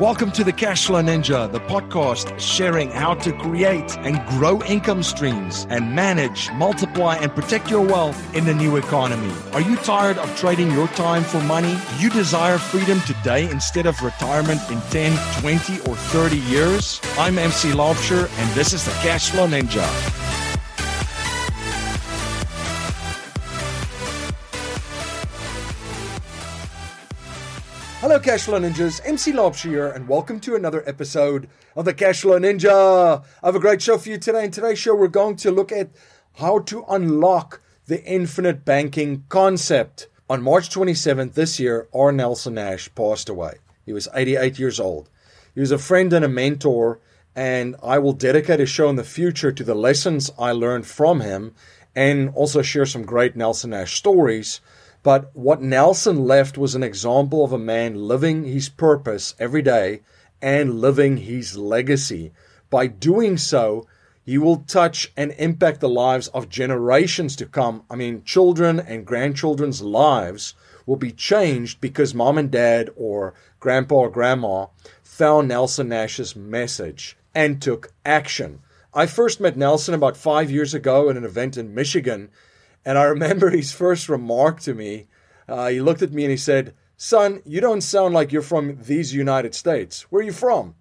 Welcome to the Cashflow Ninja, the podcast sharing how to create and grow income streams and manage, multiply, and protect your wealth in the new economy. Are you tired of trading your time for money? Do you desire freedom today instead of retirement in 10, 20, or 30 years? I'm MC Laubscher, and this is the Cashflow Ninja. Hello, Cashflow Ninjas. MC here, and welcome to another episode of the Cashflow Ninja. I have a great show for you today. In today's show, we're going to look at how to unlock the infinite banking concept. On March 27th this year, R. Nelson Nash passed away. He was 88 years old. He was a friend and a mentor, and I will dedicate a show in the future to the lessons I learned from him and also share some great Nelson Nash stories but what Nelson left was an example of a man living his purpose every day and living his legacy. By doing so, he will touch and impact the lives of generations to come. I mean, children and grandchildren's lives will be changed because mom and dad or grandpa or grandma found Nelson Nash's message and took action. I first met Nelson about five years ago at an event in Michigan and I remember his first remark to me. Uh, he looked at me and he said, Son, you don't sound like you're from these United States. Where are you from?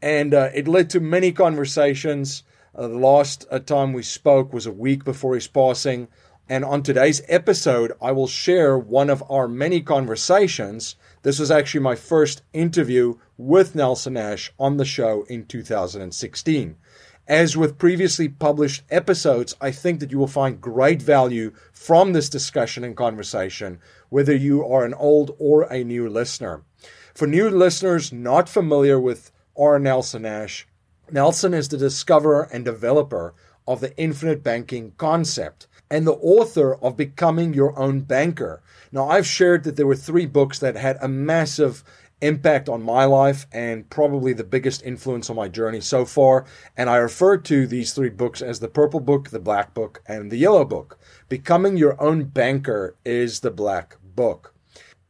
And uh, it led to many conversations. Uh, the last uh, time we spoke was a week before his passing. And on today's episode, I will share one of our many conversations. This was actually my first interview with Nelson Nash on the show in 2016. As with previously published episodes, I think that you will find great value from this discussion and conversation, whether you are an old or a new listener. For new listeners not familiar with R. Nelson Nash, Nelson is the discoverer and developer of the infinite banking concept and the author of Becoming Your Own Banker. Now, I've shared that there were three books that had a massive impact on my life and probably the biggest influence on my journey so far. And I refer to these three books as the Purple Book, the Black Book, and the Yellow Book. Becoming Your Own Banker is the Black Book.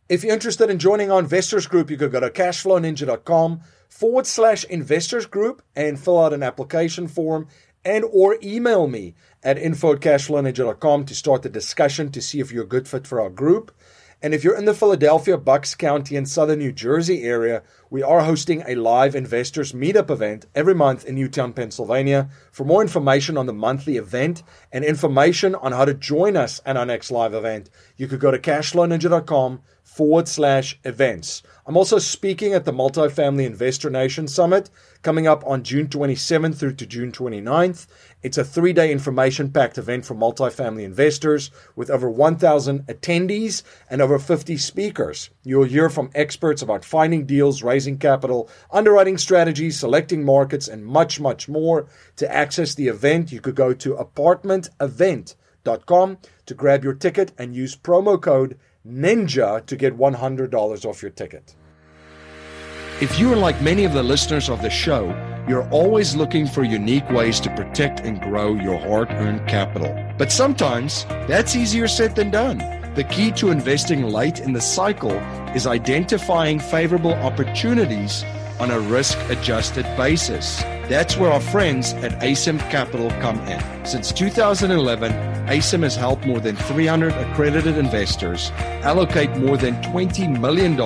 If you're interested in joining our investors group, you could go to cashflowninja.com forward slash investors group and fill out an application form and or email me at info at cashflowninja.com to start the discussion to see if you're a good fit for our group. And if you're in the Philadelphia, Bucks County, and southern New Jersey area, we are hosting a live investors meetup event every month in Newtown, Pennsylvania. For more information on the monthly event and information on how to join us at our next live event, you could go to cashflowninja.com forward slash events. I'm also speaking at the Multifamily Investor Nation Summit coming up on June 27th through to June 29th. It's a three day information packed event for multifamily investors with over 1,000 attendees and over 50 speakers. You'll hear from experts about finding deals, raising capital, underwriting strategies, selecting markets, and much, much more. To access the event, you could go to apartmentevent.com to grab your ticket and use promo code NINJA to get $100 off your ticket. If you are like many of the listeners of the show, you're always looking for unique ways to protect and grow your hard earned capital. But sometimes that's easier said than done. The key to investing late in the cycle is identifying favorable opportunities on a risk adjusted basis. That's where our friends at Asym Capital come in. Since 2011, Asym has helped more than 300 accredited investors allocate more than $20 million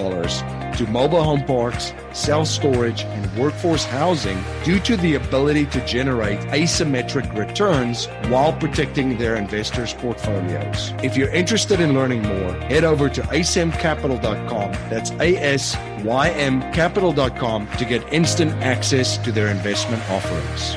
to mobile home parks, self storage, and workforce housing due to the ability to generate asymmetric returns while protecting their investors' portfolios. If you're interested in learning more, head over to asymcapital.com. That's A S Y M capital.com to get instant access to their investment offerings.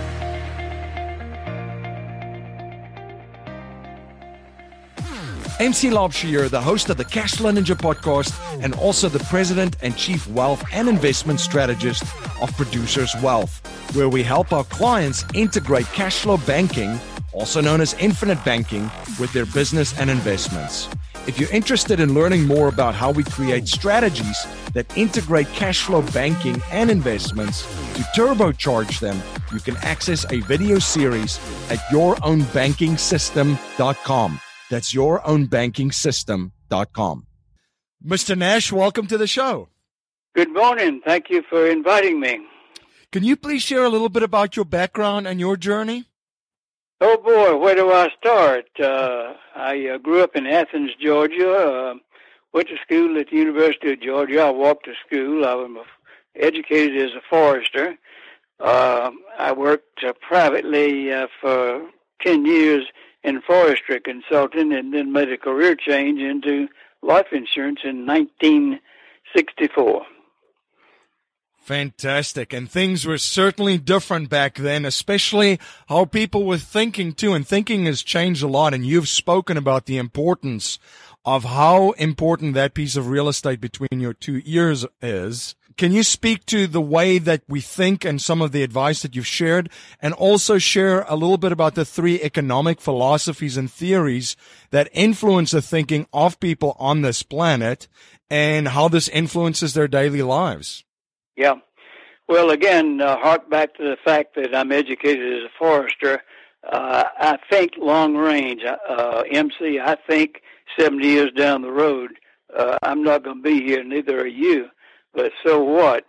MC Laubscher, the host of the Cashflow Ninja podcast, and also the president and chief wealth and investment strategist of Producers Wealth, where we help our clients integrate cash flow banking, also known as infinite banking, with their business and investments. If you're interested in learning more about how we create strategies that integrate cash flow banking and investments to turbocharge them, you can access a video series at yourownbankingsystem.com. That's yourownbankingsystem.com. Mr. Nash, welcome to the show. Good morning. Thank you for inviting me. Can you please share a little bit about your background and your journey? Oh boy, where do I start? Uh, I uh, grew up in Athens, Georgia. Uh, went to school at the University of Georgia. I walked to school. I was educated as a forester. Uh, I worked uh, privately uh, for 10 years in forestry consulting and then made a career change into life insurance in 1964. Fantastic. And things were certainly different back then, especially how people were thinking too. And thinking has changed a lot. And you've spoken about the importance of how important that piece of real estate between your two ears is. Can you speak to the way that we think and some of the advice that you've shared and also share a little bit about the three economic philosophies and theories that influence the thinking of people on this planet and how this influences their daily lives? Yeah. Well, again, uh, hark back to the fact that I'm educated as a forester. Uh, I think long range, uh, MC. I think 70 years down the road, uh, I'm not going to be here, neither are you. But so what?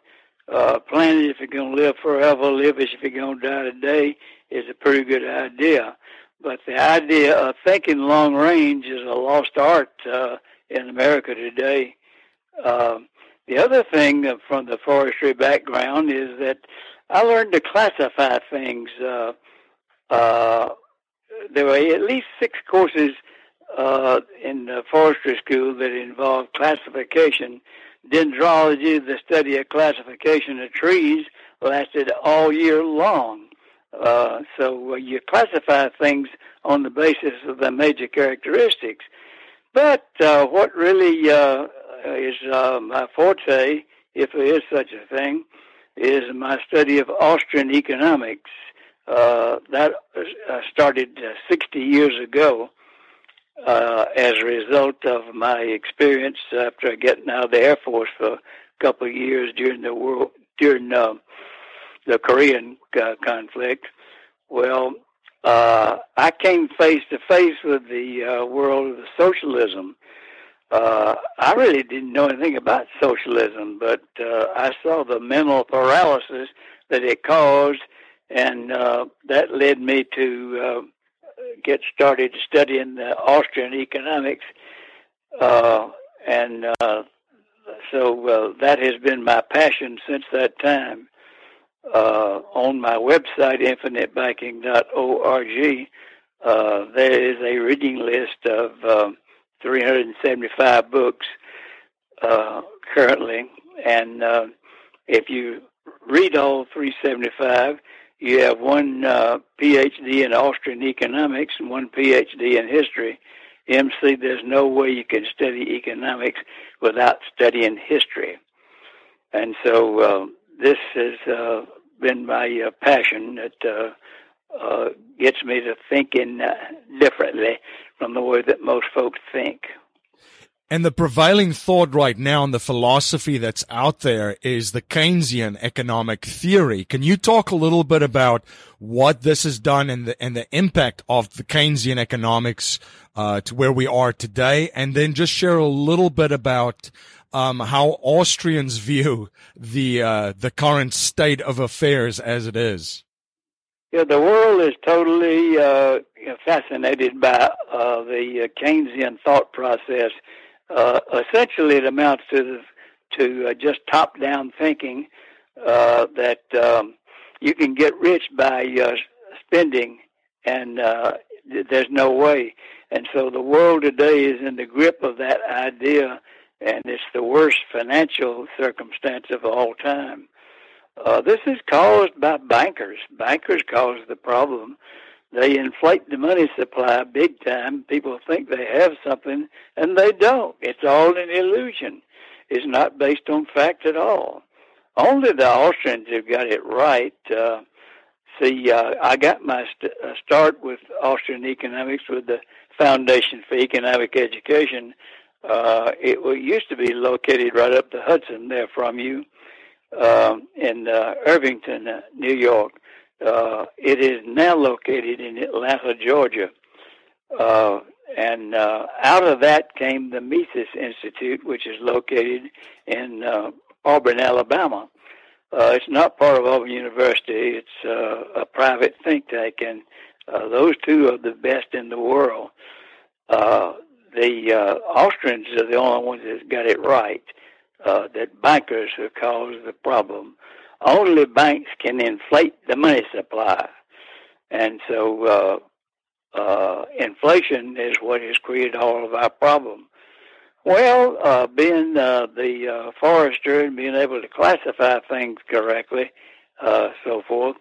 Uh, planning if you're going to live forever, live as if you're going to die today is a pretty good idea. But the idea of thinking long range is a lost art uh, in America today. Uh, the other thing from the forestry background is that I learned to classify things. Uh, uh, there were at least six courses uh, in the forestry school that involved classification. Dendrology, the study of classification of trees, lasted all year long. Uh, so you classify things on the basis of the major characteristics. But uh, what really uh, is uh, my forte, if there is such a thing, is my study of Austrian economics. Uh, that uh, started uh, 60 years ago uh, as a result of my experience after getting out of the Air Force for a couple of years during the world during the Korean conflict. Well, uh, I came face to face with the uh, world of socialism uh, I really didn't know anything about socialism, but uh, I saw the mental paralysis that it caused, and uh, that led me to uh, get started studying the Austrian economics, uh, and uh, so uh, that has been my passion since that time. Uh, on my website, infinitebanking.org, uh, there is a reading list of um, 375 books uh, currently, and uh, if you read all 375, you have one uh, PhD in Austrian economics and one PhD in history. MC, there's no way you can study economics without studying history. And so uh, this has uh, been my uh, passion that uh, gets me to thinking uh, differently from the way that most folks think. And the prevailing thought right now and the philosophy that's out there is the Keynesian economic theory. Can you talk a little bit about what this has done and the and the impact of the Keynesian economics uh, to where we are today, and then just share a little bit about um, how Austrians view the uh, the current state of affairs as it is? Yeah, the world is totally uh, fascinated by uh, the uh, Keynesian thought process. Uh, essentially, it amounts to to uh, just top-down thinking uh, that um, you can get rich by spending, and there's no way. And so, the world today is in the grip of that idea, and it's the worst financial circumstance of all time. Uh, this is caused by bankers. Bankers cause the problem. They inflate the money supply big time. People think they have something, and they don't. It's all an illusion. It's not based on fact at all. Only the Austrians have got it right. Uh, see, uh, I got my st- uh, start with Austrian economics with the Foundation for Economic Education. Uh, it used to be located right up the Hudson there from you um, in uh, Irvington, uh, New York. Uh, it is now located in Atlanta, Georgia. Uh, and uh, out of that came the Mises Institute, which is located in uh, Auburn, Alabama. It's not part of Auburn University. It's a private think tank, and those two are the best in the world. The Austrians are the only ones that got it right. Uh, that bankers have caused the problem. Only banks can inflate the money supply, and so uh, uh, inflation is what has created all of our problem. Well, uh, being uh, the uh, forester and being able to classify things correctly, uh, so forth.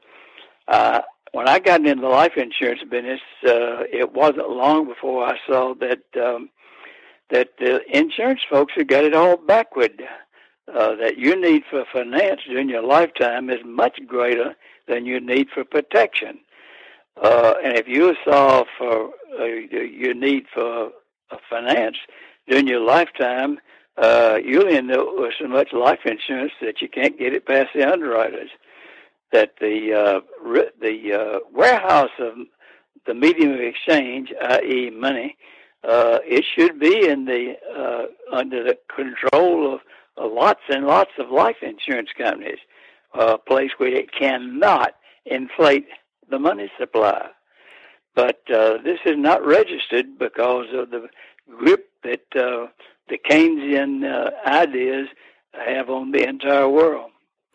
Uh, when I got into the life insurance business, uh, it wasn't long before I saw that um, that the insurance folks had got it all backward. Uh, that your need for finance during your lifetime is much greater than your need for protection. Uh, and if you saw for uh, your need for uh, finance during your lifetime, uh, you'll end up with so much life insurance that you can't get it past the underwriters. That the uh, the warehouse of the medium of exchange, i.e., money, uh, it should be in the uh, under the control of, lots and lots of life insurance companies, a place where it cannot inflate the money supply. But uh, this is not registered because of the grip that uh, the Keynesian uh, ideas have on the entire world.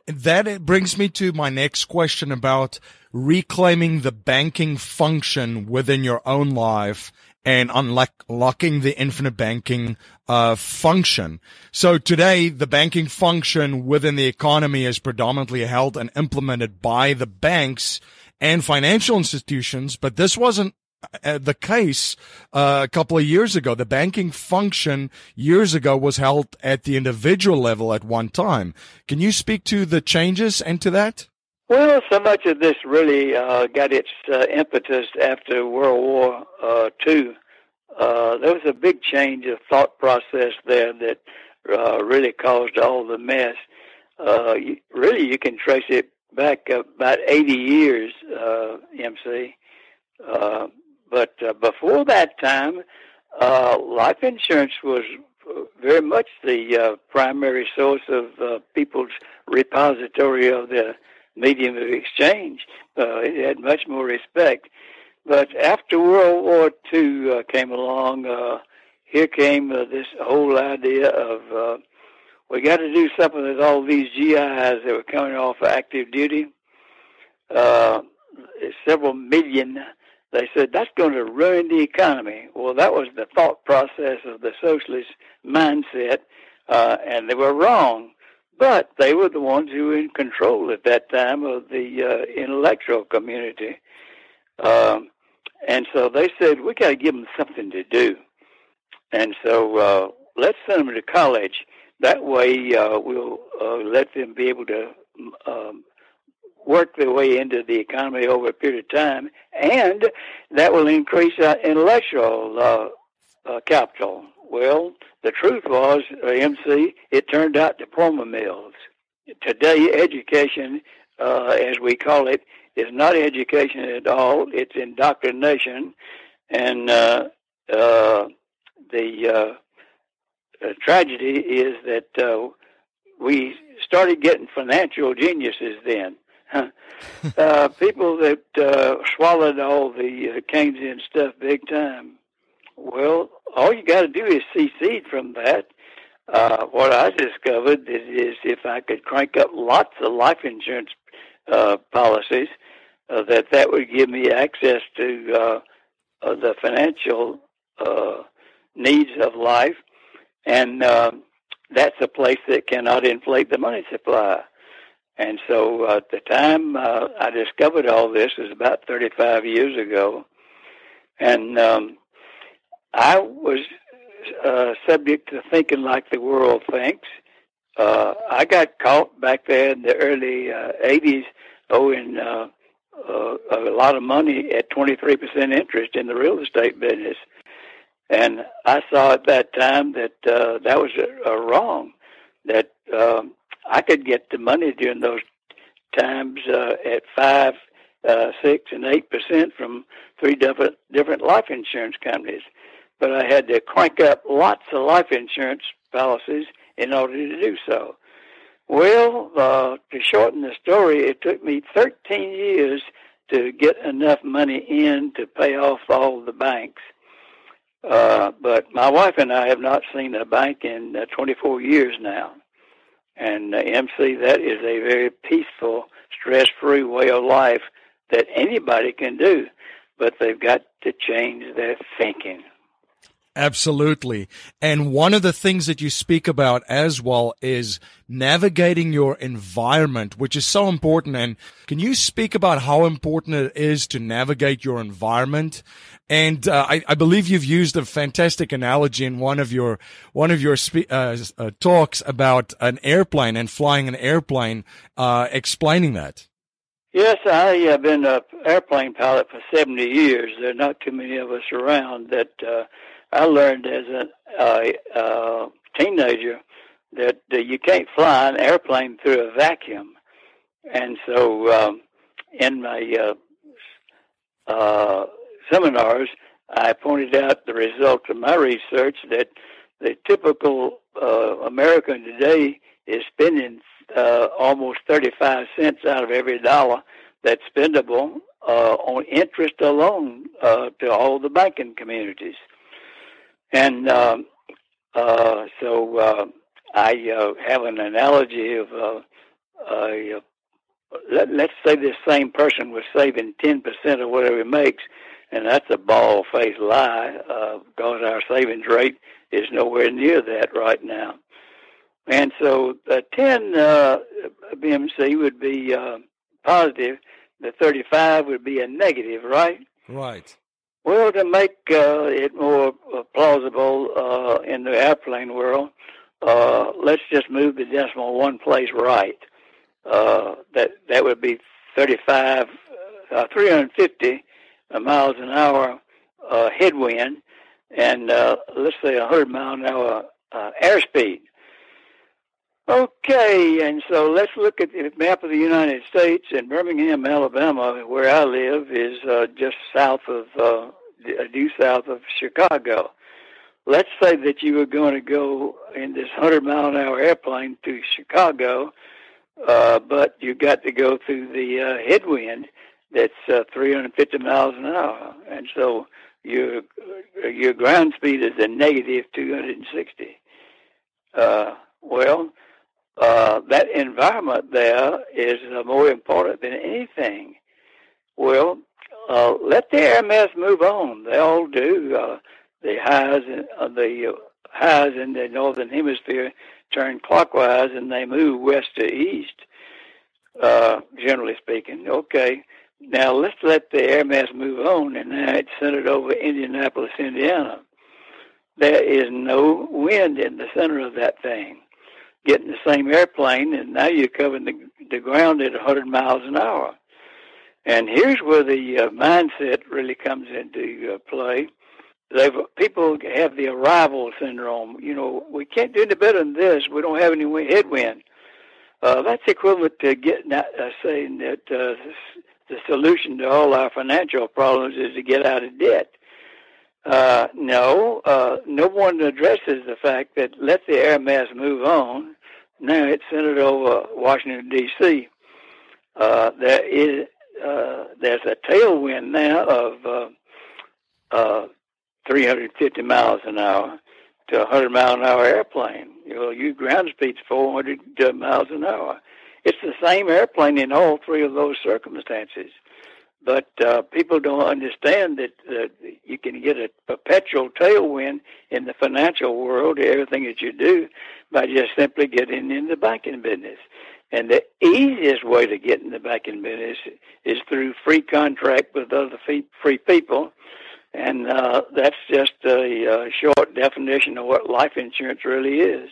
That brings me to my next question about reclaiming the banking function within your own life and unlocking the infinite banking uh, function. So today, the banking function within the economy is predominantly held and implemented by the banks and financial institutions, but this wasn't uh, the case uh, a couple of years ago. The banking function years ago was held at the individual level at one time. Can you speak to the changes and to that? Well, so much of this really uh, got its uh, impetus after World War uh, II. Uh, there was a big change of thought process there that really caused all the mess. You, really, you can trace it back about 80 years, MC. Uh, but uh, before that time, uh, life insurance was very much the uh, primary source of uh, people's repository of the medium of exchange. Uh, it had much more respect. But after World War II uh, came along, uh, here came uh, this whole idea of uh, we got to do something with all these GIs that were coming off active duty. Uh, several million they said that's going to ruin the economy. Well, that was the thought process of the socialist mindset, uh, and they were wrong. But they were the ones who were in control at that time of the uh, intellectual community. Um, and so they said, we got to give them something to do. And so uh, let's send them to college. That way uh, we'll uh, let them be able to um, work their way into the economy over a period of time, and that will increase uh, intellectual uh, uh, capital. Well, the truth was, uh, MC, it turned out diploma mills. Today, education, uh, as we call it, is not education at all. It's indoctrination, and uh, uh, the tragedy is that we started getting financial geniuses then uh, people that uh, swallowed all the uh, Keynesian stuff big time. Well, all you got to do is secede from that. Uh, what I discovered is if I could crank up lots of life insurance uh, policies, uh, that that would give me access to uh, uh, the financial uh, needs of life, and that's a place that cannot inflate the money supply. And so at the time I discovered all this is about 35 years ago. And um, I was uh, subject to thinking like the world thinks. Uh, I got caught back there in the early uh, 80s owing uh, uh, a lot of money at 23% interest in the real estate business. And I saw at that time that uh, that was a, a wrong, that um, I could get the money during those times uh, at five, uh, six, and eight percent from three different different life insurance companies, but I had to crank up lots of life insurance policies in order to do so. Well, uh, to shorten the story, it took me 13 years to get enough money in to pay off all the banks. Uh, but my wife and I have not seen a bank in uh, 24 years now. And uh, MC, that is a very peaceful, stress-free way of life that anybody can do, but they've got to change their thinking. Absolutely. And one of the things that you speak about as well is navigating your environment, which is so important. And can you speak about how important it is to navigate your environment? And uh, I, I, believe you've used a fantastic analogy in one of your one of your spe- uh, uh, talks about an airplane and flying an airplane, uh, explaining that. Yes, I have been an airplane pilot for 70 years. There are not too many of us around that uh, I learned as a uh, uh, teenager that uh, you can't fly an airplane through a vacuum, and so um, in my uh, uh, seminars, I pointed out the results of my research that the typical uh, American today is spending uh, almost 35 cents out of every dollar that's spendable uh, on interest alone uh, to all the banking communities. And um, uh, so uh, I uh, have an analogy of uh, uh, let, let's say this same person was saving 10% of whatever he makes, and that's a bald faced lie uh, because our savings rate is nowhere near that right now. And so the 10 uh, BMC would be uh, positive, the 35 would be a negative, right? Right. Well, to make uh, it more uh, plausible uh, in the airplane world, uh, let's just move the decimal one place right. Uh, that that would be 35, uh, 350 miles an hour headwind, and let's say 100 mile an hour airspeed. Okay, and so let's look at the map of the United States. And Birmingham, Alabama, where I live, is uh, just south of uh, due south of Chicago. Let's say that you were going to go in this 100 mile an hour airplane to Chicago, uh, but you got to go through the uh, headwind that's uh, 350 miles an hour, and so your your ground speed is a negative 260. Uh, well, uh, that environment there is uh, more important than anything. Well, uh, let the air mass move on. They all do. Uh, the highs, uh, the highs in the northern hemisphere turn clockwise, and they move west to east. Uh, generally speaking, okay. Now let's let the air mass move on, and now it's centered over Indianapolis, Indiana. There is no wind in the center of that thing. Getting the same airplane, and now you're covering the, the ground at 100 miles an hour. And here's where the uh, mindset really comes into uh, play. They've, people have the arrival syndrome. You know, we can't do any better than this. We don't have any headwind. Uh, that's equivalent to getting uh, saying that uh, the solution to all our financial problems is to get out of debt. Uh, no, uh, no one addresses the fact that let the air mass move on. Now it's centered over Washington D.C. Uh, there is uh, there's a tailwind now of uh, uh, 350 miles an hour to a 100 mile an hour airplane. You know, your ground speed's 400 uh, miles an hour. It's the same airplane in all three of those circumstances. But uh, people don't understand that uh, you can get a perpetual tailwind in the financial world, everything that you do, by just simply getting in the banking business. And the easiest way to get in the banking business is through free contract with other free people. And uh, that's just a, a short definition of what life insurance really is.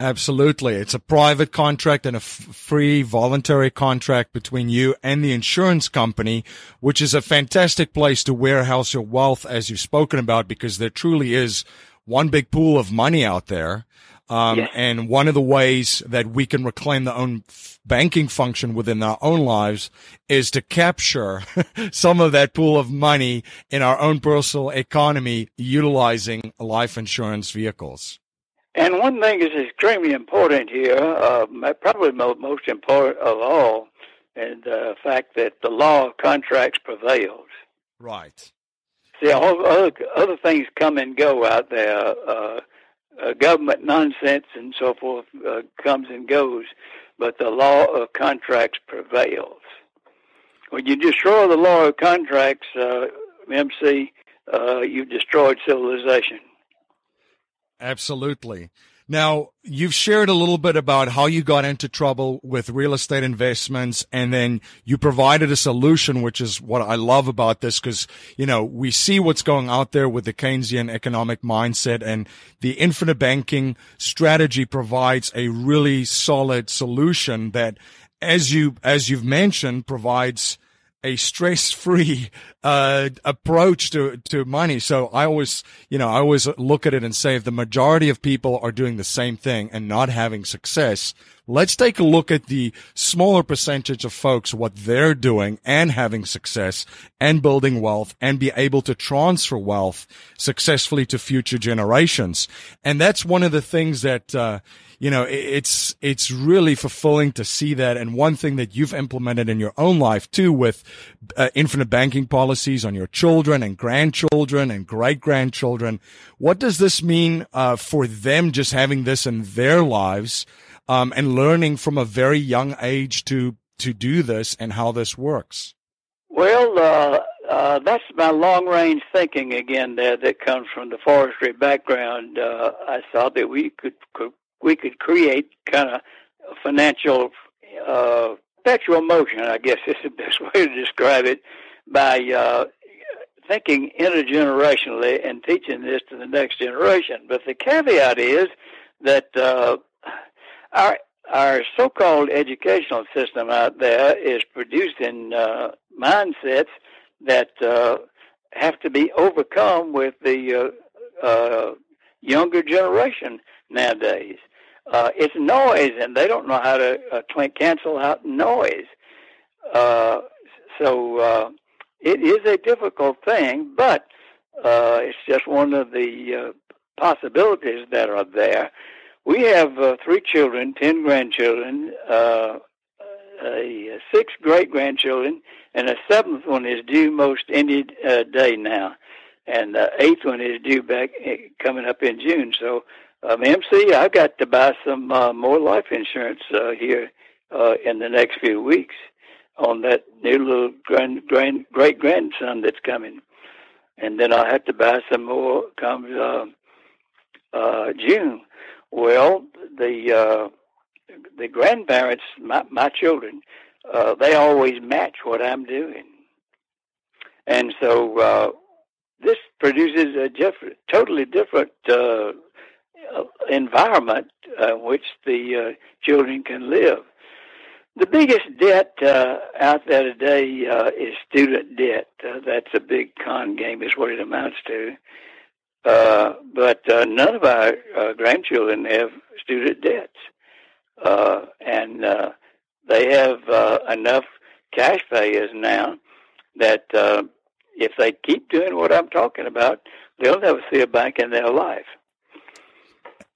Absolutely. It's a private contract and a f- free voluntary contract between you and the insurance company, which is a fantastic place to warehouse your wealth as you've spoken about because there truly is one big pool of money out there. Um, yes. and one of the ways that we can reclaim the own banking function within our own lives is to capture some of that pool of money in our own personal economy utilizing life insurance vehicles. And one thing is extremely important here, uh, probably most important of all, and the fact that the law of contracts prevails. Right. See, all other, other things come and go out there. Uh, uh, government nonsense and so forth uh, comes and goes, but the law of contracts prevails. When you destroy the law of contracts, uh, MC, uh, you've destroyed civilization. Absolutely. Now, you've shared a little bit about how you got into trouble with real estate investments and then you provided a solution, which is what I love about this because, you know, we see what's going out there with the Keynesian economic mindset and the infinite banking strategy provides a really solid solution that as you, as you've mentioned, provides a stress-free uh, approach to to money. So I always, you know, I always look at it and say, if the majority of people are doing the same thing and not having success, let's take a look at the smaller percentage of folks what they're doing and having success and building wealth and be able to transfer wealth successfully to future generations. And that's one of the things that. Uh, you know, it's, it's really fulfilling to see that. And one thing that you've implemented in your own life too with uh, infinite banking policies on your children and grandchildren and great grandchildren. What does this mean, uh, for them just having this in their lives, um, and learning from a very young age to, to do this and how this works? Well, uh, uh, that's my long range thinking again there that comes from the forestry background. Uh, I thought that we could, could we could create kind of financial uh, perpetual motion, I guess is the best way to describe it, by uh, thinking intergenerationally and teaching this to the next generation. But the caveat is that uh, our our so-called educational system out there is producing uh, mindsets that uh, have to be overcome with the uh, uh, younger generation nowadays uh, it's noise, and they don't know how to uh, cancel out noise. So it is a difficult thing, but it's just one of the possibilities that are there. We have uh, three children, ten grandchildren, uh, a, six great grandchildren, and a seventh one is due most any uh, day now, and the eighth one is due back uh, coming up in June. So um, MC, I've got to buy some uh, more life insurance uh, here uh, in the next few weeks on that new little grand, grand, great grandson that's coming, and then I'll have to buy some more come uh, uh, June. Well, the uh, the grandparents, my my children, uh, they always match what I'm doing, and so uh, this produces a diff- totally different. Uh, uh, environment uh, which the uh, children can live. The biggest debt uh, out there today uh, is student debt. Uh, that's a big con game, is what it amounts to. Uh, but uh, none of our uh, grandchildren have student debts, uh, and uh, they have uh, enough cash payers now that uh, if they keep doing what I'm talking about, they'll never see a bank in their life.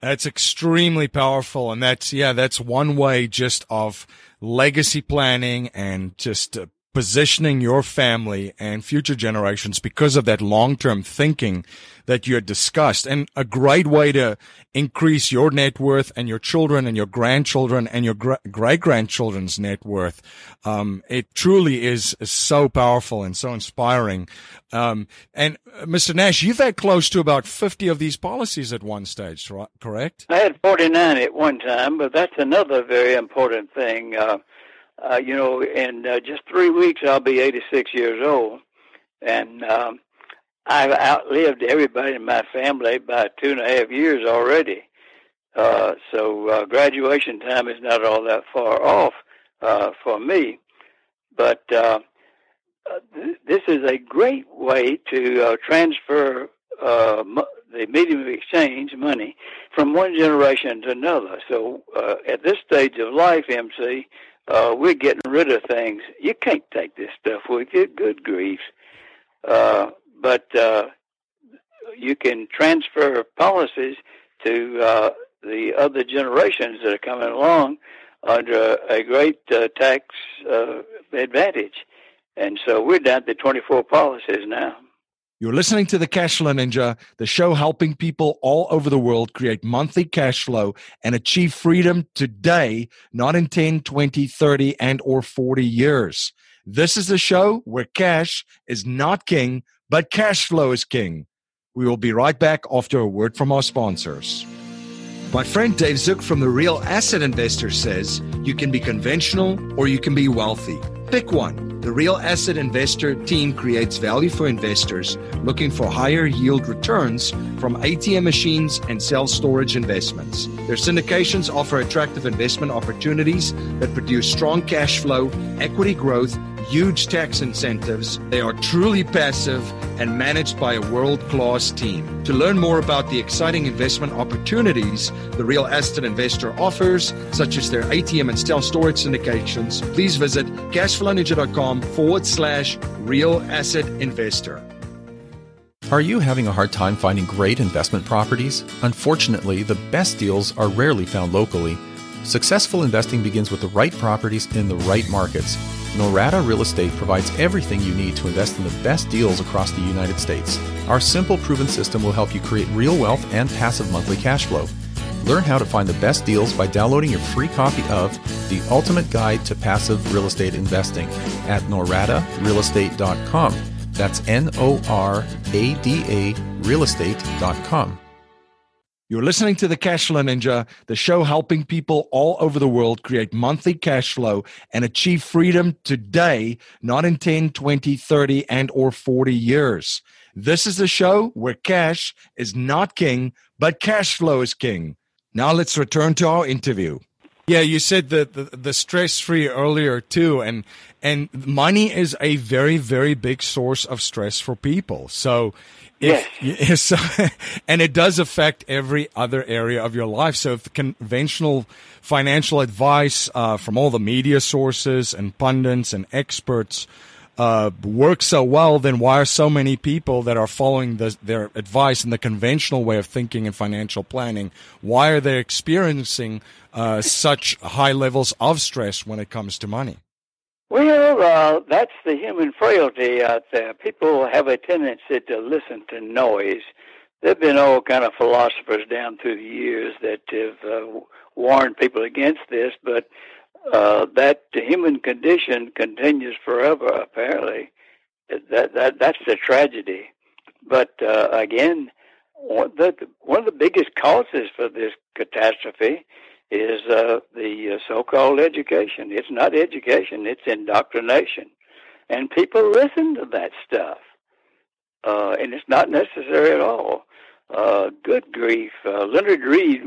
That's extremely powerful. And that's, yeah, that's one way just of legacy planning and just uh, positioning your family and future generations because of that long-term thinking that you had discussed and a great way to increase your net worth and your children and your grandchildren and your great grandchildren's net worth. Um, it truly is, is, so powerful and so inspiring. Um, and uh, Mr. Nash, you've had close to about 50 of these policies at one stage, right? correct? I had 49 at one time, but that's another very important thing. Uh, uh, you know, in uh, just three weeks I'll be 86 years old, and um, I've outlived everybody in my family by two and a half years already. Uh, so uh, graduation time is not all that far off uh, for me, but uh, uh, th- this is a great way to uh, transfer uh, the medium of exchange money from one generation to another. So uh, at this stage of life, MC, uh, we're getting rid of things. You can't take this stuff with you. Good grief. Uh, but uh, you can transfer policies to uh, the other generations that are coming along under a great uh, tax uh, advantage. And so we're down to 24 policies now. You're listening to the Cashflow Ninja, the show helping people all over the world create monthly cash flow and achieve freedom today, not in 10, 20, 30, and or 40 years. This is the show where cash is not king, but cash flow is king. We will be right back after a word from our sponsors. My friend Dave Zook from the Real Asset Investor says you can be conventional or you can be wealthy. Pick one. The Real Asset Investor team creates value for investors looking for higher yield returns from ATM machines and self storage investments. Their syndications offer attractive investment opportunities that produce strong cash flow, equity growth, huge tax incentives. They are truly passive and managed by a world class team. To learn more about the exciting investment opportunities the Real Asset Investor offers, such as their ATM and self storage syndications, please visit cashflowninja.com forward slash real asset investor. Are you having a hard time finding great investment properties? Unfortunately, the best deals are rarely found locally. Successful investing begins with the right properties in the right markets. Norada Real Estate provides everything you need to invest in the best deals across the United States. Our simple, proven system will help you create real wealth and passive monthly cash flow. Learn how to find the best deals by downloading your free copy of The Ultimate Guide to Passive Real Estate Investing at noradarealestate.com. That's N O R A D A realestate.com. You're listening to the Cashflow Ninja, the show helping people all over the world create monthly cash flow and achieve freedom today, not in 10, 20, 30, and or 40 years. This is the show where cash is not king, but cash flow is king. Now let's return to our interview. Yeah, you said the, the, the stress free earlier too, and and money is a very very big source of stress for people. So if, yes. yes and it does affect every other area of your life. So if conventional financial advice uh, from all the media sources and pundits and experts uh, works so well, then why are so many people that are following the, their advice in the conventional way of thinking and financial planning? Why are they experiencing uh, such high levels of stress when it comes to money? Well, uh, that's the human frailty out there. People have a tendency to listen to noise. There've been all kind of philosophers down through the years that have uh, warned people against this, but uh, that human condition continues forever. Apparently, that that that's the tragedy. But uh, again, one the, one of the biggest causes for this catastrophe is uh, the uh, so-called education. It's not education; it's indoctrination, and people listen to that stuff, uh, and it's not necessary at all. Uh, good grief! Uh, Leonard Read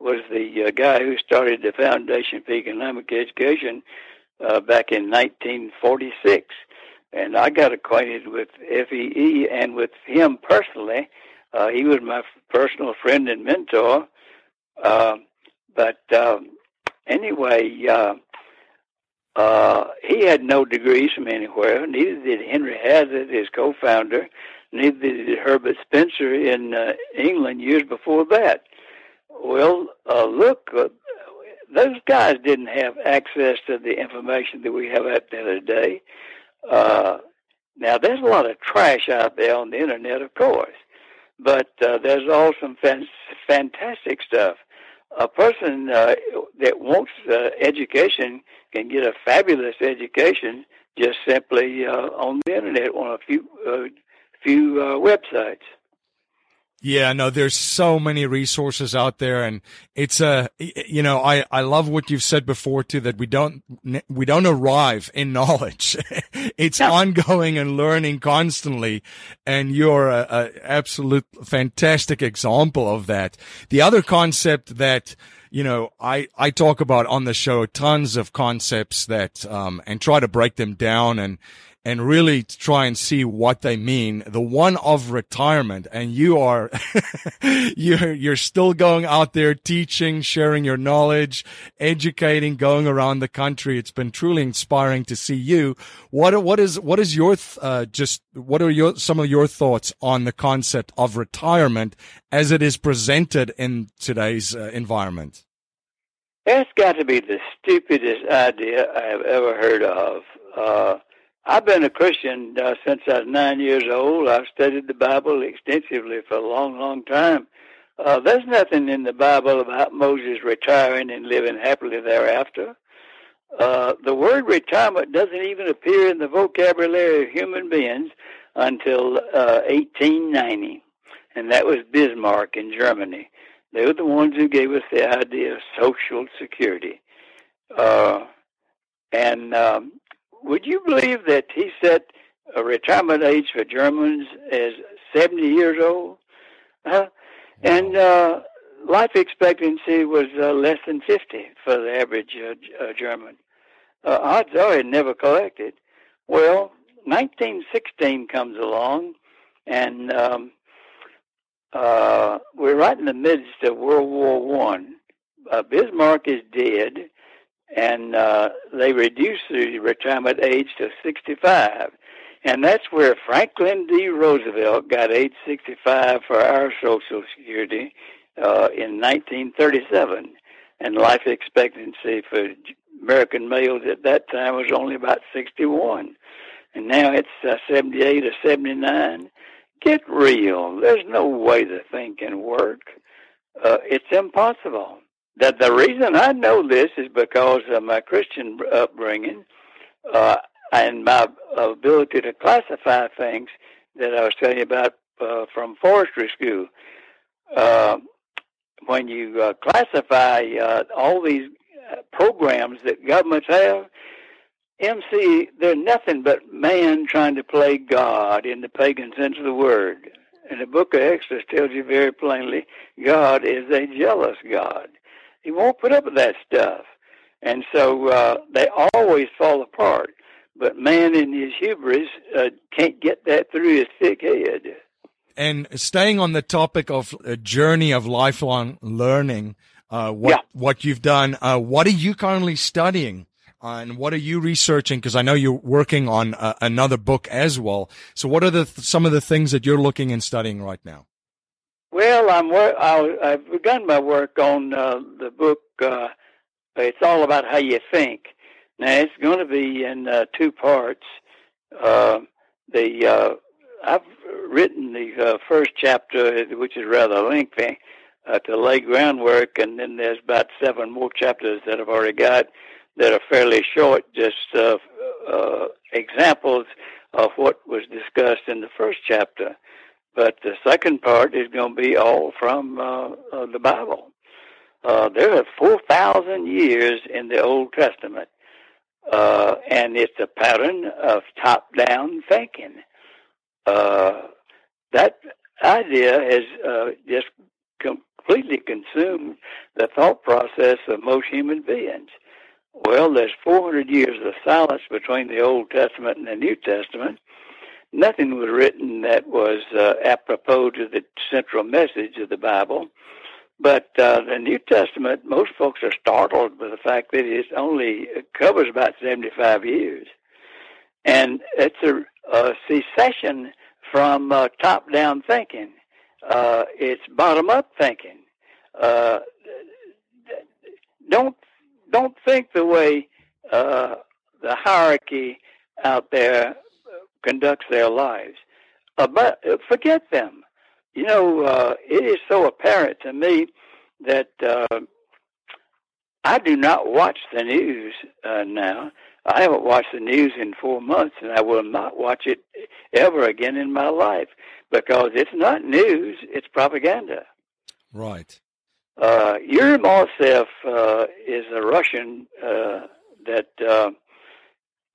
was the uh, guy who started the Foundation for Economic Education back in 1946. And I got acquainted with FEE and with him personally. He was my personal friend and mentor. Uh, but um, anyway, uh, uh, he had no degrees from anywhere. Neither did Henry Hazlitt, his co-founder. Neither did Herbert Spencer in uh, England years before that. Well, uh, look, uh, those guys didn't have access to the information that we have out there today. Uh, now, there's a lot of trash out there on the internet, of course, but uh, there's also some fan- fantastic stuff. A person uh, that wants uh, education can get a fabulous education just simply uh, on the internet on a few uh, few uh, websites. Yeah, no, there's so many resources out there and it's a, you know, I, I love what you've said before too, that we don't, we don't arrive in knowledge. it's ongoing and learning constantly. And you're a, a absolute fantastic example of that. The other concept that, you know, I, I talk about on the show tons of concepts that, um, and try to break them down and, and really try and see what they mean. The one of retirement, and you are you're you're still going out there teaching, sharing your knowledge, educating, going around the country. It's been truly inspiring to see you. What what is what is your uh, just what are your some of your thoughts on the concept of retirement as it is presented in today's uh, environment? That's got to be the stupidest idea I've ever heard of. Uh, I've been a Christian uh, since I was nine years old. I've studied the Bible extensively for a long, long time. Uh, there's nothing in the Bible about Moses retiring and living happily thereafter. Uh, the word retirement doesn't even appear in the vocabulary of human beings until uh, 1890, and that was Bismarck in Germany. They were the ones who gave us the idea of social security. Uh, and um, would you believe that he set a retirement age for Germans as 70 years old? Uh, and uh, life expectancy was uh, less than 50 for the average uh, uh, German. Uh, odds are it never collected. Well, 1916 comes along, and um, uh, we're right in the midst of World War One. Uh, Bismarck is dead, and uh, they reduced the retirement age to 65. And that's where Franklin D. Roosevelt got age 65 for our Social Security uh, in 1937. And life expectancy for American males at that time was only about 61. And now it's uh, 78 or 79. Get real. There's no way the thing can work. Uh, it's impossible. That the reason I know this is because of my Christian upbringing uh, and my ability to classify things that I was telling you about uh, from forestry school. Uh, when you uh, classify uh, all these programs that governments have, MC, they're nothing but man trying to play God in the pagan sense of the word. And the book of Exodus tells you very plainly God is a jealous God. He won't put up with that stuff. And so uh, they always fall apart. But man in his hubris uh, can't get that through his thick head. And staying on the topic of a journey of lifelong learning, uh, what yeah. what you've done, uh, what are you currently studying? And what are you researching? Because I know you're working on uh, another book as well. So, what are the some of the things that you're looking and studying right now? Well, I'm I, have begun my work on uh, the book. Uh, it's all about how you think. Now, it's going to be in uh, two parts. Uh, the I've written the first chapter, which is rather lengthy, to lay groundwork, and then there's about seven more chapters that I've already got that are fairly short, just uh, uh, examples of what was discussed in the first chapter. But the second part is going to be all from uh, uh the Bible. Uh, there are 4,000 years in the Old Testament, uh, and it's a pattern of top down thinking. Uh, that idea has uh, just completely consumed the thought process of most human beings. Well, there's 400 years of silence between the Old Testament and the New Testament. Nothing was written that was uh, apropos to the central message of the Bible. But uh, the New Testament, most folks are startled by the fact that it only covers about 75 years. And it's a, a secession from uh, top down thinking, uh, it's bottom up thinking. Uh, don't don't think the way uh, the hierarchy out there conducts their lives. Uh, but uh, forget them. You know, uh, it is so apparent to me that uh, I do not watch the news uh, now. I haven't watched the news in four months, and I will not watch it ever again in my life because it's not news; it's propaganda. Right. Uh, Yuri uh, is a Russian uh, that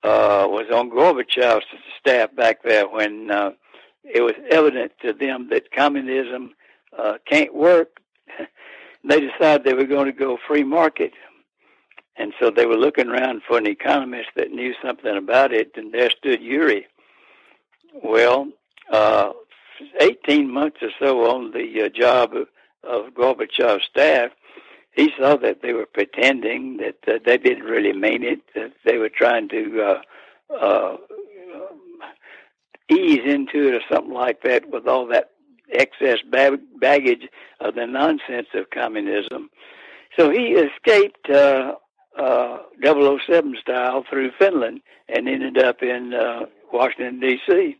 uh, was on Gorbachev's staff back there when uh, it was evident to them that communism uh, can't work. they decided they were going to go free market. and so they were looking around for an economist that knew something about it, and there stood Yuri. Well, uh, 18 months or so on the uh, job of, of Gorbachev's staff, he saw that they were pretending that uh, they didn't really mean it, that they were trying to uh, uh, ease into it or something like that with all that excess bag- baggage of the nonsense of communism. So he escaped uh, uh, 007 style through Finland and ended up in uh, Washington D.C.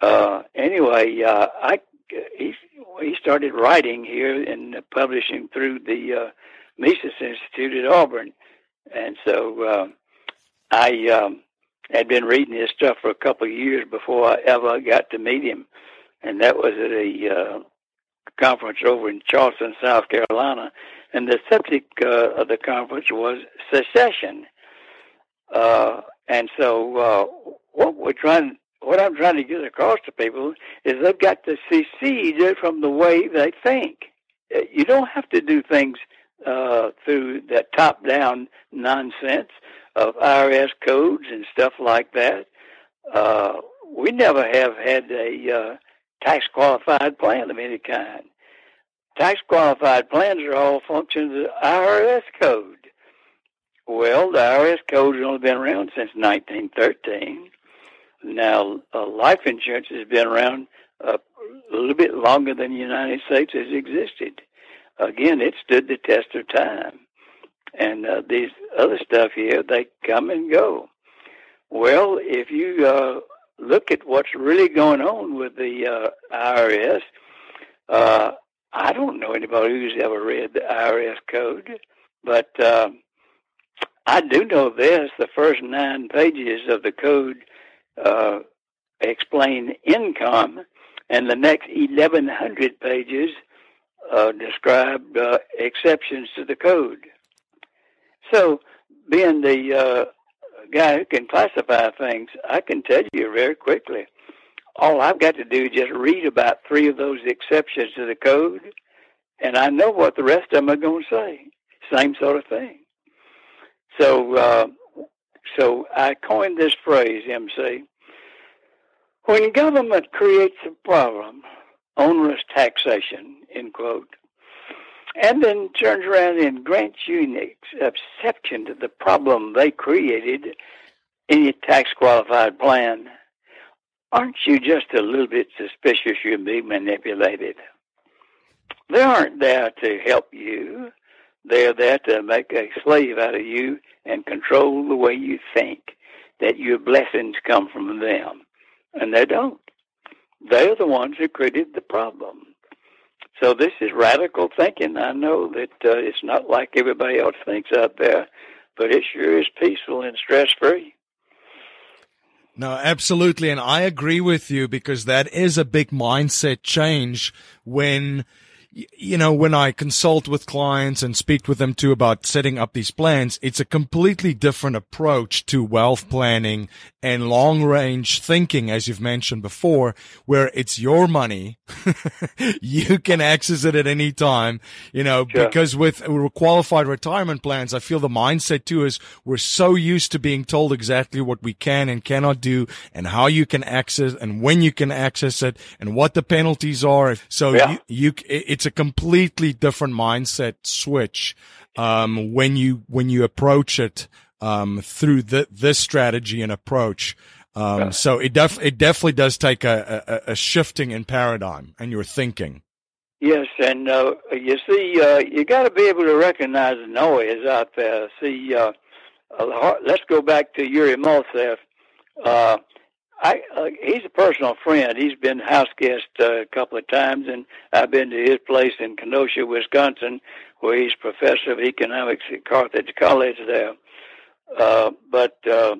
Uh, anyway, uh, I he he started writing here and publishing through the uh, Mises Institute at Auburn, and so uh, I um, had been reading his stuff for a couple of years before I ever got to meet him, and that was at a uh, conference over in Charleston, South Carolina, and the subject uh, of the conference was secession. Uh, and so, uh, what we're trying, what I'm trying to get across to people is they've got to secede from the way they think. Uh, you don't have to do things uh, through that top-down nonsense of IRS codes and stuff like that. Uh, we never have had a uh, tax qualified plan of any kind. Tax qualified plans are all functions of the IRS code. Well, the IRS code has only been around since 1913. Now, uh, life insurance has been around uh, a little bit longer than the United States has existed. Again, it stood the test of time. And uh, these other stuff here, they come and go. Well, if you uh, look at what's really going on with the uh, IRS, uh, I don't know anybody who's ever read the IRS code, but um, I do know this: the first nine pages of the code uh, explain income, and the next eleven hundred pages uh, describe uh, exceptions to the code. So, being the uh, guy who can classify things, I can tell you very quickly all I've got to do is just read about three of those exceptions to the code, and I know what the rest of them are going to say. Same sort of thing. So, uh, so I coined this phrase, MC. When government creates a problem, onerous taxation, end quote, and then turns around and grants you an exception to the problem they created in your tax qualified plan, aren't you just a little bit suspicious you're being manipulated? They aren't there to help you. They're there to make a slave out of you and control the way you think, that your blessings come from them. And they don't. They're the ones who created the problem. So this is radical thinking. I know that uh, it's not like everybody else thinks out there, but it sure is peaceful and stress free. No, absolutely. And I agree with you because that is a big mindset change when you know, when I consult with clients and speak with them too about setting up these plans, it's a completely different approach to wealth planning and long range thinking, as you've mentioned before, where it's your money. you can access it at any time, you know, sure. because with qualified retirement plans, I feel the mindset too is we're so used to being told exactly what we can and cannot do and how you can access and when you can access it and what the penalties are. So yeah. you, you, it's it's a completely different mindset switch um, when you when you approach it um, through the, this strategy and approach. Um, yeah. So it def it definitely does take a, a, a, shifting in paradigm and your thinking. Yes, and uh, you see, uh, you got to be able to recognize the noise out there. See, uh, uh let's go back to Yuri Maltsev. Uh, I uh, he's a personal friend. He's been house guest uh, a couple of times, and I've been to his place in Kenosha, Wisconsin, where he's professor of economics at Carthage College there. Uh, but uh,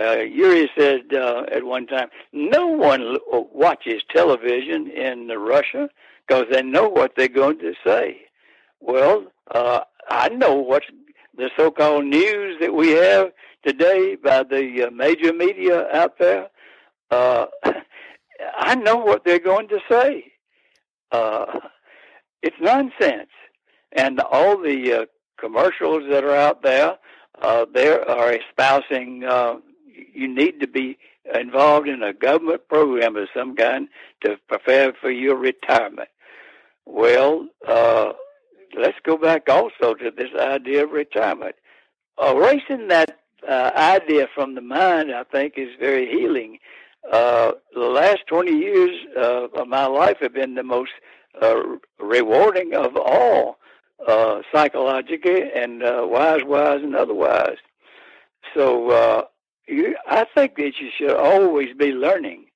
uh, Yuri said uh, at one time, no one watches television in Russia because they know what they're going to say. Well, uh, I know what's the so-called news that we have today by the uh, major media out there, uh, I know what they're going to say. Uh, it's nonsense. And all the uh, commercials that are out there. Uh, they are espousing uh, you need to be involved in a government program of some kind to prepare for your retirement. Well, uh, let's go back also to this idea of retirement. Erasing that uh, idea from the mind, I think, is very healing. Uh, the last 20 years uh, of my life have been the most uh, rewarding of all, uh, psychologically and uh, wise, wise, and otherwise. So you, I think that you should always be learning.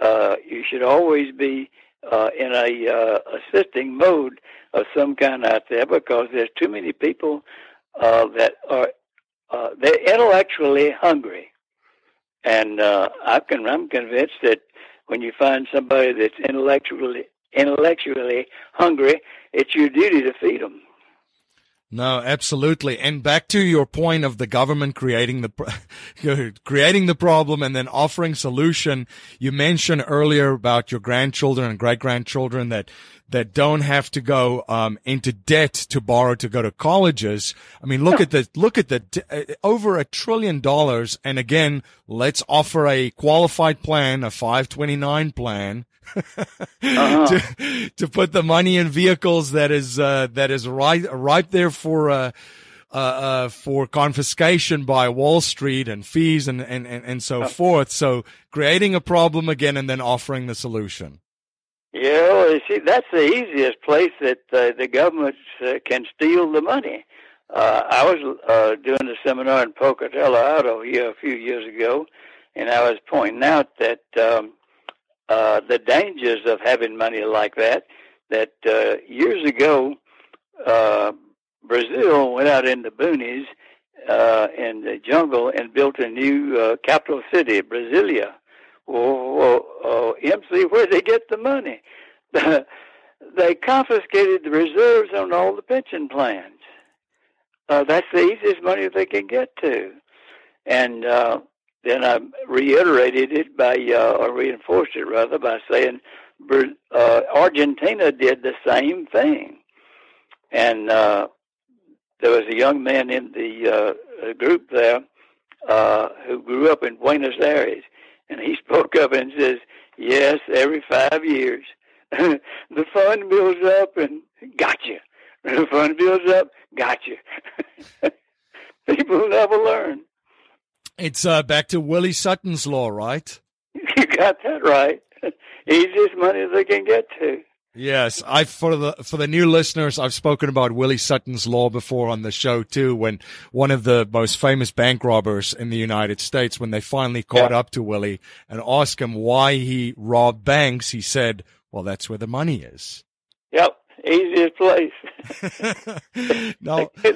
You should always be uh, in a uh, assisting mode of some kind out there because there's too many people uh, that are uh, they're intellectually hungry, and uh, I can, I'm convinced that when you find somebody that's intellectually intellectually hungry, it's your duty to feed them. No, absolutely. And back to your point of the government creating the creating the problem and then offering solution. You mentioned earlier about your grandchildren and great grandchildren that that don't have to go um, into debt to borrow to go to colleges. I mean, look at the look at the uh, over a trillion dollars. And again, let's offer a qualified plan, a 529 plan uh-huh. to, to put the money in vehicles that is uh, that is right right there for uh, uh, uh, for confiscation by Wall Street and fees and and and, and so forth. So creating a problem again and then offering the solution. Yeah, well, you see, that's the easiest place that uh, the government uh, can steal the money. Uh, I was uh, doing a seminar in Pocatello, Idaho, here a few years ago, and I was pointing out that um, uh, the dangers of having money like that. That uh, years ago, uh, Brazil went out in the boonies uh, in the jungle and built a new uh, capital city, Brasilia. Uh, MC, where did they get the money? they confiscated the reserves on all the pension plans. Uh, that's the easiest money they can get to. And uh, then I reiterated it by, uh, or reinforced it rather, by saying uh, Argentina did the same thing. And uh, there was a young man in the uh, group there uh, who grew up in Buenos Aires, and he spoke up and says, "Yes, every five years, the fund builds up and gotcha. The fund builds up, gotcha. People never learn." It's uh, back to Willie Sutton's law, right? You got that right. Easiest money they can get to. Yes, I for the for the new listeners, I've spoken about Willie Sutton's law before on the show too. When one of the most famous bank robbers in the United States, when they finally caught yeah. up to Willie and asked him why he robbed banks, he said, "Well, that's where the money is." Yep, easiest place. no, they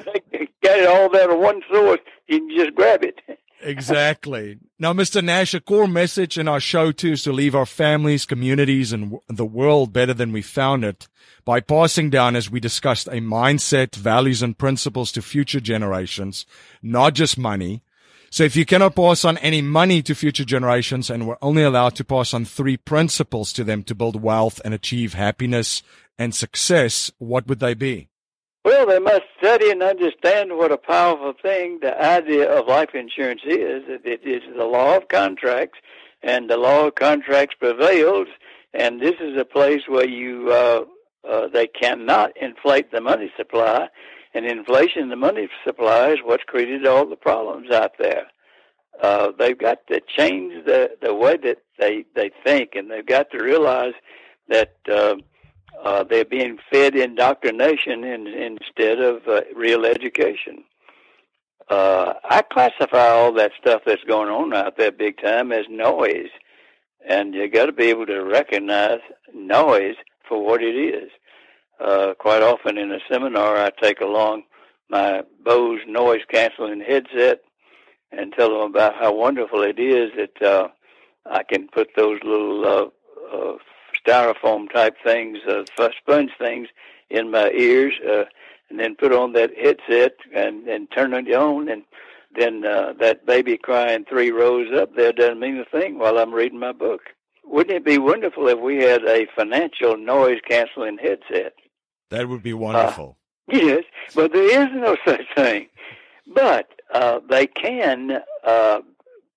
get it all there to one source. You can just grab it. Exactly. Now, Mr. Nash, a core message in our show too is to leave our families, communities, and the world better than we found it by passing down, as we discussed, a mindset, values, and principles to future generations, not just money. So if you cannot pass on any money to future generations and we're only allowed to pass on three principles to them to build wealth and achieve happiness and success, what would they be? Well, they must study and understand what a powerful thing the idea of life insurance is. It is the law of contracts, and the law of contracts prevails. And this is a place where you uh, uh, they cannot inflate the money supply, and inflation the money supply is what's created all the problems out there. Uh, they've got to change the the way that they they think, and they've got to realize that. Uh, uh, they're being fed indoctrination in, instead of uh, real education. Uh, I classify all that stuff that's going on out there big time as noise, and you got to be able to recognize noise for what it is. Uh, quite often in a seminar, I take along my Bose noise canceling headset and tell them about how wonderful it is that uh, I can put those little uh, uh, styrofoam type things, uh, sponge things in my ears, uh, and then put on that headset and, and turn it on, and then uh, that baby crying three rows up there doesn't mean a thing while I'm reading my book. Wouldn't it be wonderful if we had a financial noise canceling headset? That would be wonderful. Yes, but there is no such thing. But uh, they can uh,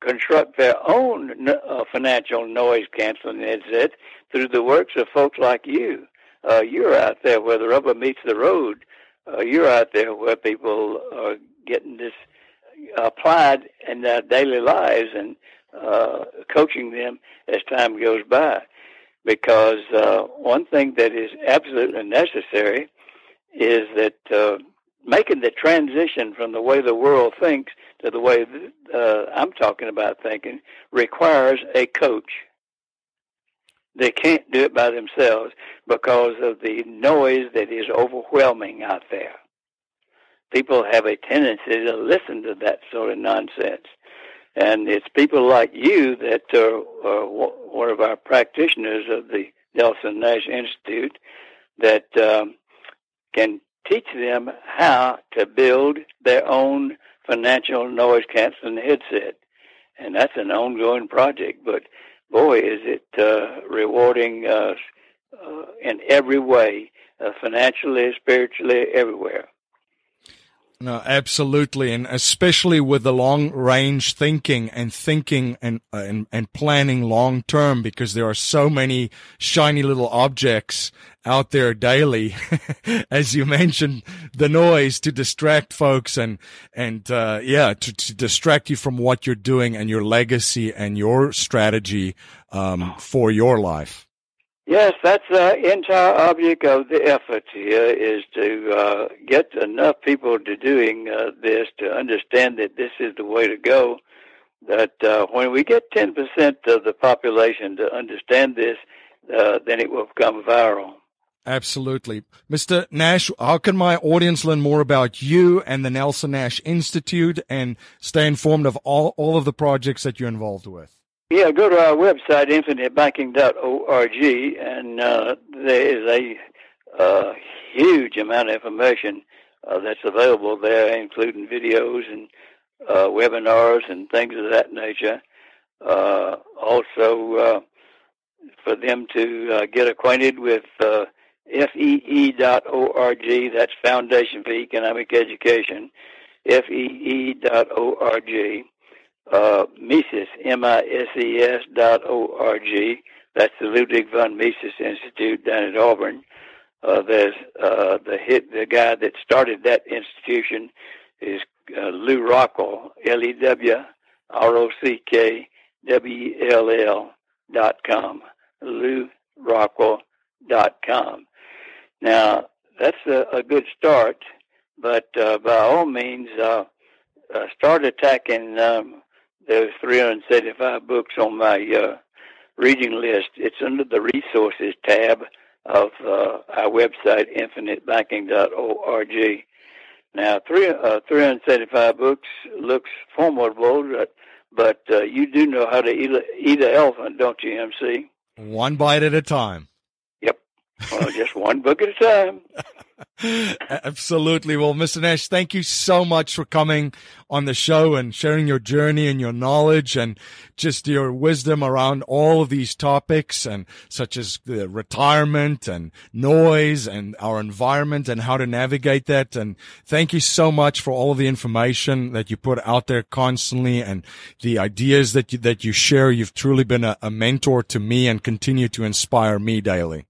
construct their own uh, financial noise canceling headset through the works of folks like you. Uh, you're out there where the rubber meets the road. Uh, you're out there where people are getting this applied in their daily lives and uh, coaching them as time goes by. Because uh, one thing that is absolutely necessary is that uh, making the transition from the way the world thinks to the way uh, I'm talking about thinking requires a coach. They can't do it by themselves because of the noise that is overwhelming out there. People have a tendency to listen to that sort of nonsense. And it's people like you that are, are one of our practitioners of the Nelson Nash Institute that um, can teach them how to build their own financial noise canceling headset. And that's an ongoing project, but boy, is it uh, rewarding us uh, in every way, uh, financially, spiritually, everywhere. No, absolutely, and especially with the long range thinking and thinking and uh, and, and planning long term, because there are so many shiny little objects out there daily, as you mentioned, the noise to distract folks and and uh, yeah, to, to distract you from what you're doing and your legacy and your strategy um, for your life. Yes, that's the entire object of the effort here is to uh, get enough people to doing uh, this to understand that this is the way to go. That uh, when we get 10% of the population to understand this, uh, then it will become viral. Absolutely. Mr. Nash, how can my audience learn more about you and the Nelson Nash Institute and stay informed of all, all of the projects that you're involved with? Yeah, go to our website, infinitebanking.org, and uh, there is a uh, huge amount of information uh, that's available there, including videos and uh, webinars and things of that nature. Uh, also, uh, for them to get acquainted with FEE.org, that's Foundation for Economic Education, FEE.org uh, Mises, M-I-S-E-S dot O-R-G. That's the Ludwig von Mises Institute down at Auburn. Uh, there's uh, the hit the guy that started that institution is uh, Lew Rockwell, L-E-W-R-O-C-K-W-E-L-L dot com, Lew Rockwell dot com. Now that's a, a good start, but uh, by all means, uh, uh, start attacking um, there's 375 books on my uh, reading list. It's under the resources tab of uh, our website, infinitebanking.org. Now, three, uh, 375 books looks formidable, but, uh, you do know how to eat, eat an elephant, don't you, MC? One bite at a time. Well, just one book at a time. Absolutely. Well, Mr. Nash, thank you so much for coming on the show and sharing your journey and your knowledge and just your wisdom around all of these topics and such as the retirement and noise and our environment and how to navigate that. And thank you so much for all of the information that you put out there constantly and the ideas that you, that you share. You've truly been a, a mentor to me and continue to inspire me daily.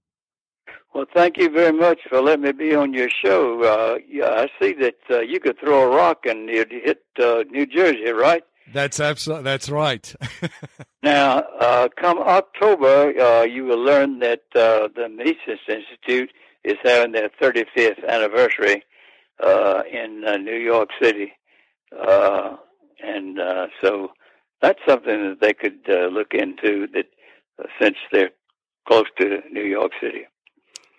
Well, thank you very much for letting me be on your show. Uh, yeah, I see that uh, you could throw a rock and you'd hit uh, New Jersey, right? That's absolutely that's right. now, uh, come October, uh, you will learn that uh, the Mises Institute is having their 35th anniversary in New York City, and so that's something that they could look into. That since they're close to New York City.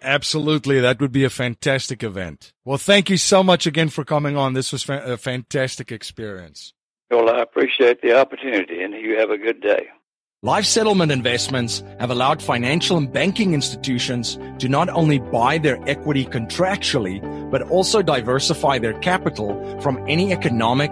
Absolutely. That would be a fantastic event. Well, thank you so much again for coming on. This was fa- a fantastic experience. Well, I appreciate the opportunity, and you have a good day. Life settlement investments have allowed financial and banking institutions to not only buy their equity contractually, but also diversify their capital from any economic,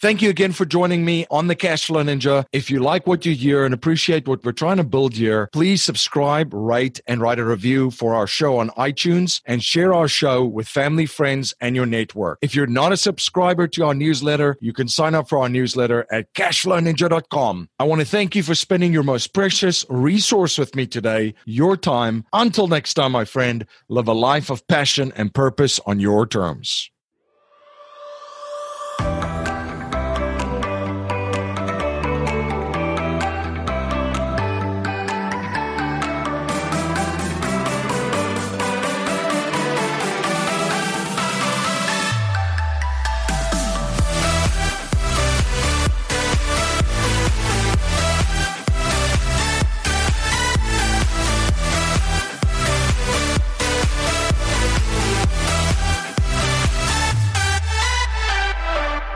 Thank you again for joining me on the Cashflow Ninja. If you like what you hear and appreciate what we're trying to build here, please subscribe, rate, and write a review for our show on iTunes and share our show with family, friends, and your network. If you're not a subscriber to our newsletter, you can sign up for our newsletter at cashflowninja.com. I want to thank you for spending your most precious resource with me today, your time. Until next time, my friend, live a life of passion and purpose on your terms.